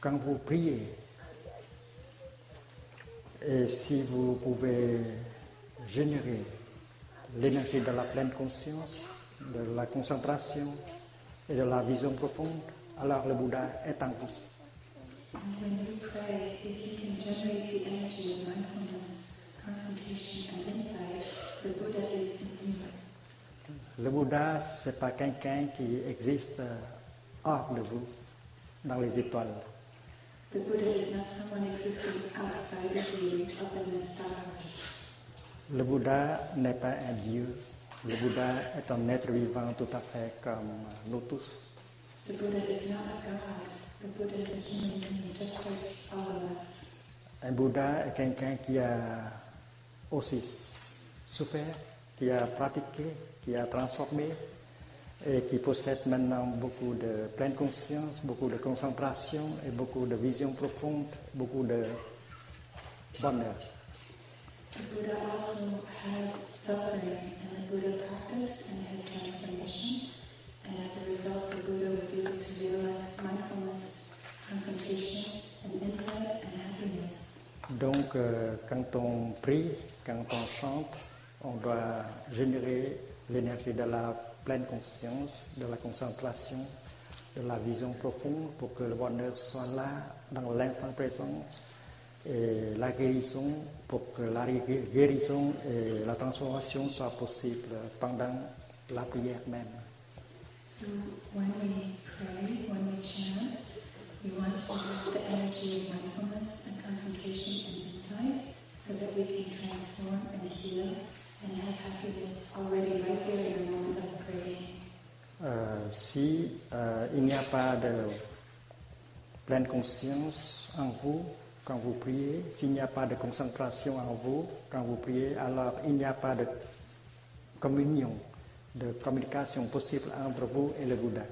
quand vous priez, et si vous pouvez générer l'énergie de la pleine conscience, de la concentration et de la vision profonde, alors le Bouddha est en vous. Le Bouddha, ce n'est pas quelqu'un qui existe hors de vous, dans les étoiles. The Buddha is not someone existing outside of you, up in the. Le Bouddha n'est pas un Dieu. Le Bouddha est un être vivant tout à fait comme nous tous. The Buddha is not a god. The Buddha is a human being, just like all of us. Un Bouddha est quelqu'un qui a aussi souffert, qui a pratiqué, qui a transformé et qui possède maintenant beaucoup de pleine conscience, beaucoup de concentration et beaucoup de vision profonde, beaucoup de bonheur. The Buddha also had suffering, and the Buddha practiced and had transformation. And as a result, the Buddha was able to realize mindfulness, concentration, and insight and happiness. Donc, euh, quand on prie, quand on chante, on doit générer l'énergie de la pleine conscience, de la concentration, de la vision profonde pour que le bonheur soit là dans l'instant présent et la guérison pour que la gué- guérison et la transformation soient possibles pendant la prière même. So when we pray, when we chant, we want to have the energy of mindfulness and concentration and insight so that we can transform and heal and have happiness already right there in the moment. Euh, si euh, il n'y a pas de pleine conscience en vous quand vous priez, s'il n'y a pas de concentration en vous quand vous priez, alors il n'y a pas de communion, de communication possible entre vous et le Bouddha.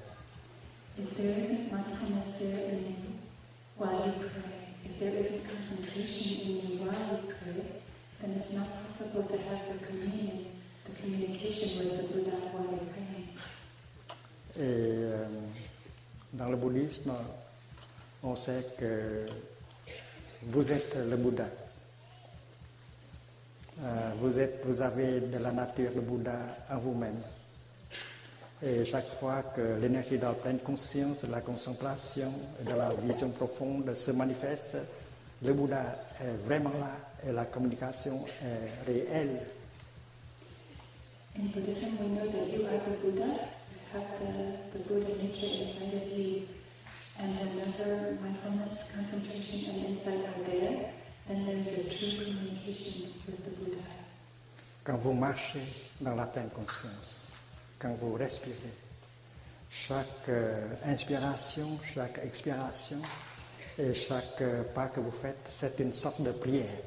Et euh, dans le bouddhisme, on sait que vous êtes le Bouddha. Euh, vous, êtes, vous avez de la nature le Bouddha en vous-même. Et chaque fois que l'énergie de la pleine conscience, de la concentration de la vision profonde se manifeste, le Bouddha est vraiment là et la communication est réelle. Have the, the Buddha nature inside of you. And whenever mindfulness, concentration, and insight are there, then there is a true communication with the Buddha. Quand vous marchez dans la pleine conscience, quand vous respirez, chaque euh, inspiration, chaque expiration et chaque euh, pas que vous faites, c'est une sorte de prière.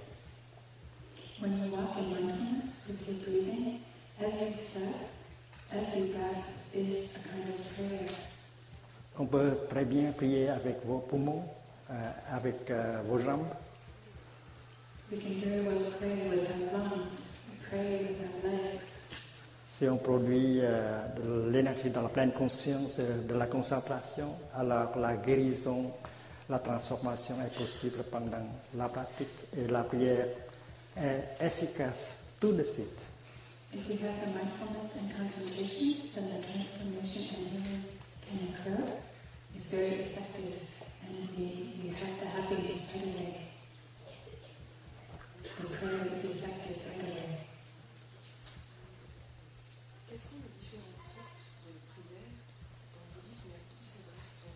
When you walk in mindfulness with your breathing, every step, every breath On peut très bien prier avec vos poumons, euh, avec euh, vos jambes. Si on produit euh, de l'énergie dans la pleine conscience, de la concentration, alors la guérison, la transformation est possible pendant la pratique et la prière est efficace tout de suite. If we have the mindfulness and concentration, then the transformation and healing can occur. It's very effective, and we, we have the happiness right away. The prayer is effective right away. Quelles sont les différentes sortes de prières dans le bouddhisme et à qui s'adresse-t-on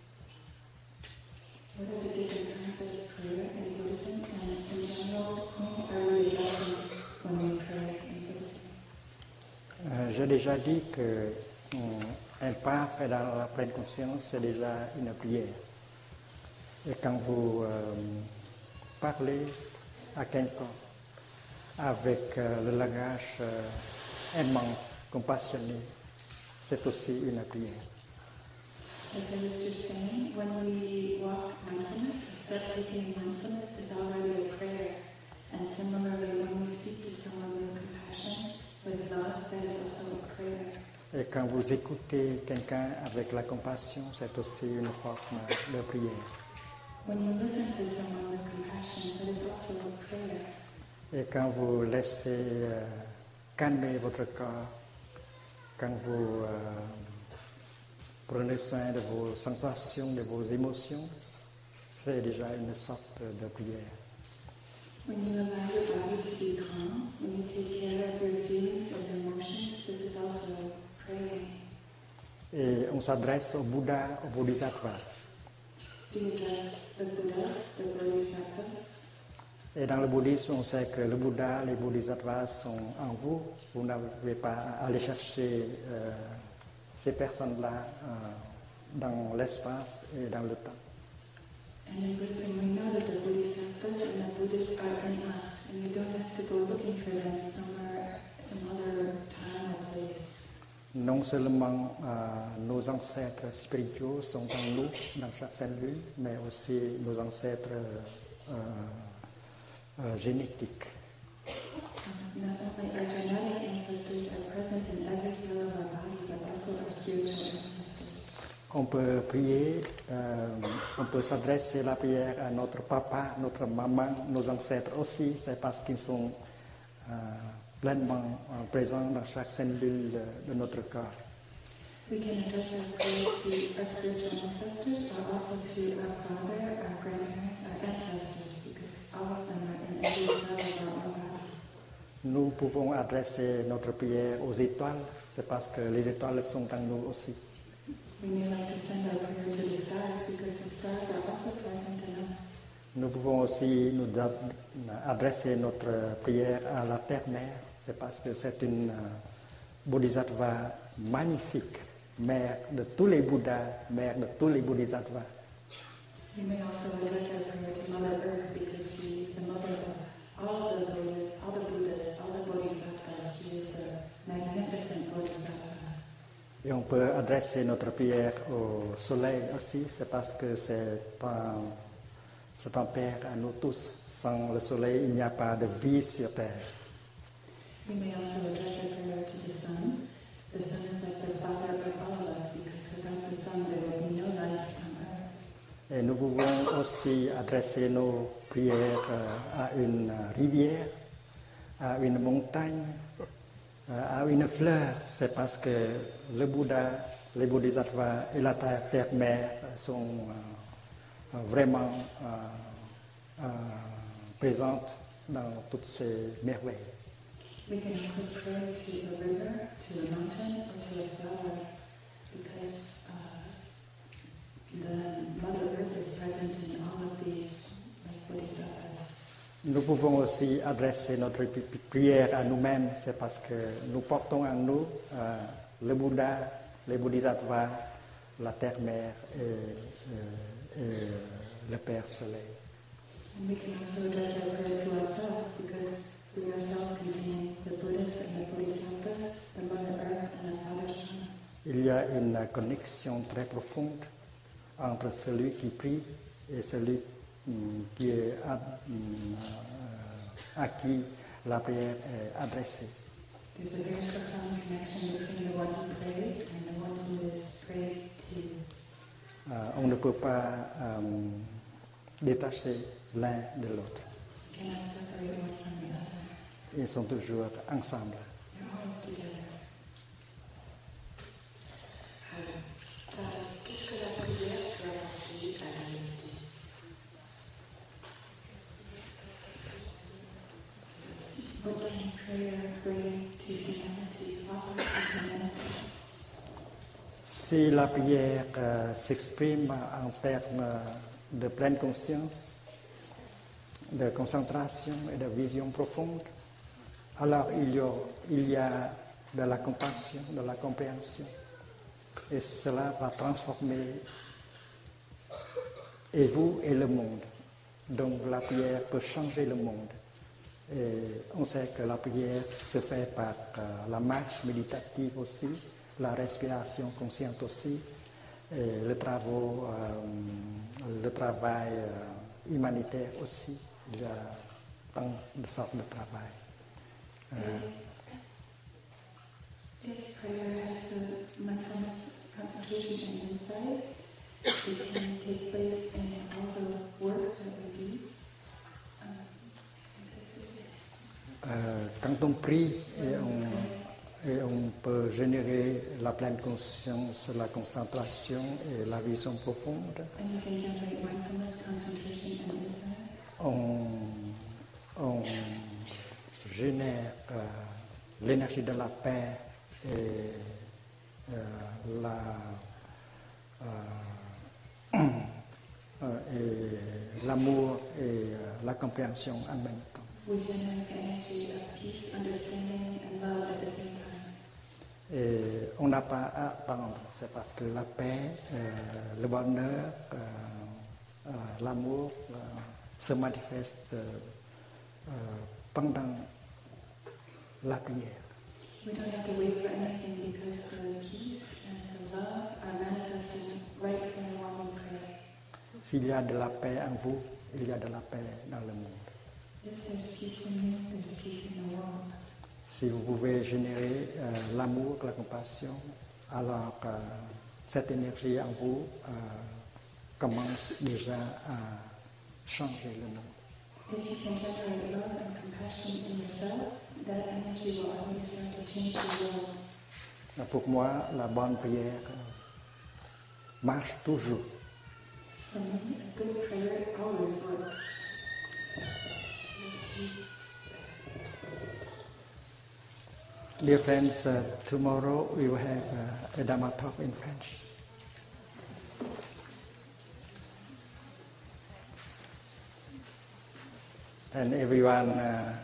What are the different kinds of prayer J'ai déjà dit que hum, un pas fait dans la pleine conscience, c'est déjà une prière. Et quand vous euh, parlez à quelqu'un avec euh, le langage euh, aimant, compassionné, c'est aussi une prière. When we walk mindfulness, mindfulness is already a prayer. And similarly, when we speak to someone Et quand vous écoutez quelqu'un avec la compassion, c'est aussi une forme de prière. Et quand vous laissez euh, calmer votre corps, quand vous euh, prenez soin de vos sensations, de vos émotions, c'est déjà une sorte de prière. When you allow your body to be calm, when you take care of your feelings and emotions, this is also praying. Et on s'adresse au Bouddha, au Bodhisattva. Et dans le bouddhisme, on sait que le Bouddha, les Bodhisattvas sont en vous. Vous n'avez pas à aller chercher euh, ces personnes-là euh, dans l'espace et dans le temps. And we know that the Bodhisattvas and the Buddhists are in us, and we don't have to go looking for them somewhere, some other time or place. Non seulement euh, nos ancêtres spirituels sont en nous, dans chaque cellule, mais aussi nos ancêtres euh, euh, génétiques. Not only our genetic ancestors are present in every cell of our body, but also our spiritual ancestors. On peut prier, euh, on peut s'adresser la prière à notre papa, notre maman, nos ancêtres aussi, c'est parce qu'ils sont euh, pleinement euh, présents dans chaque cellule de, notre corps. We can address our to our spiritual ancestors, but also to our father, our grandparents, our ancestors, because all of them are in every cell of our own body. Nous pouvons adresser notre prière aux étoiles, c'est parce que les étoiles sont en nous aussi. Nous pouvons aussi nous ad- adresser notre prière à la Terre-Mère, c'est parce que c'est une euh, bodhisattva magnifique, mère de tous les Bouddhas, mère de tous les bodhisattvas. We may also address our prayer to Mother Earth because she is the mother of all the all the Buddhas, all the Bodhisattvas. She is a magnificent Bodhisattva. Et on peut adresser notre prière au soleil aussi, c'est parce que c'est un, c'est un père à nous tous. Sans le soleil, il n'y a pas de vie sur terre. We may also address our prayer to the sun. The sun is like the father of all of us because without the sun there would be no life on earth. Et nous pouvons aussi adresser nos prières euh, à une rivière, à une montagne, à une fleur. C'est parce que le Bouddha, les Bodhisattvas et la terre- terre-mère sont euh, euh, vraiment euh, euh, présentes dans toutes ces merveilles. We can also pray to a river, to a mountain, or to a flower because uh, the Mother Earth is present in all of these like Bodhisattvas. Nous pouvons aussi adresser notre pri- prière à nous-mêmes, c'est parce que nous portons en nous euh, le Bouddha, les Bodhisattvas, la Terre-Mère et, euh, et le Père Soleil. And we can also address our prayer to ourselves because we ourselves contain the Buddhas and the Bodhisattvas, the Mother Earth and the Father Sun. Il y a une connexion très profonde entre celui qui prie et celui hum, qui est, euh, à, qui la prière est adressée. Euh, on ne peut pas um, détacher l'un de l'autre. Ils sont toujours ensemble. Uh, uh, Si la prière euh, s'exprime en termes de pleine conscience, de concentration et de vision profonde, alors il y a, il y a de la compassion, de la compréhension. Et cela va transformer et vous et le monde. Donc la prière peut changer le monde. Et on sait que la prière se fait par euh, la marche méditative aussi, la respiration consciente aussi, euh, le travail euh, humanitaire aussi. Il y a tant de sortes de travail. Euh, works do. Um, Euh, quand on prie et on, et on peut générer la pleine conscience, la concentration et la vision profonde, on, on génère euh, l'énergie de la paix et euh, la, (clears throat) et l'amour et euh, la compréhension en Et on n'a pas à attendre, c'est parce que la paix, euh, le bonheur, euh, euh, l'amour se manifestent euh, pendant la prière. We don't have to wait for anything because the peace and the love are manifested right in while we pray. S'il y a de la paix en vous, il y a de la paix dans le monde. Si vous pouvez générer euh, l'amour, la compassion, alors euh, cette énergie en vous euh, commence déjà à changer le monde. Pour moi, la bonne prière marche toujours. For me, a good prayer always works. Dear friends, uh, tomorrow we will have uh, a Dhamma talk in French. And everyone uh,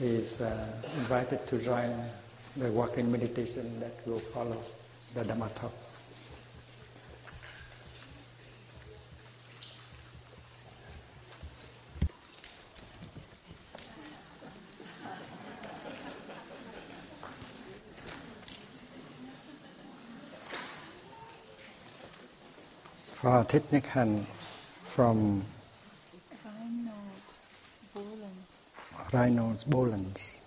is uh, invited to join the walking meditation that will follow the Dhamma talk. Technical from Rhino Bolens. Bolens.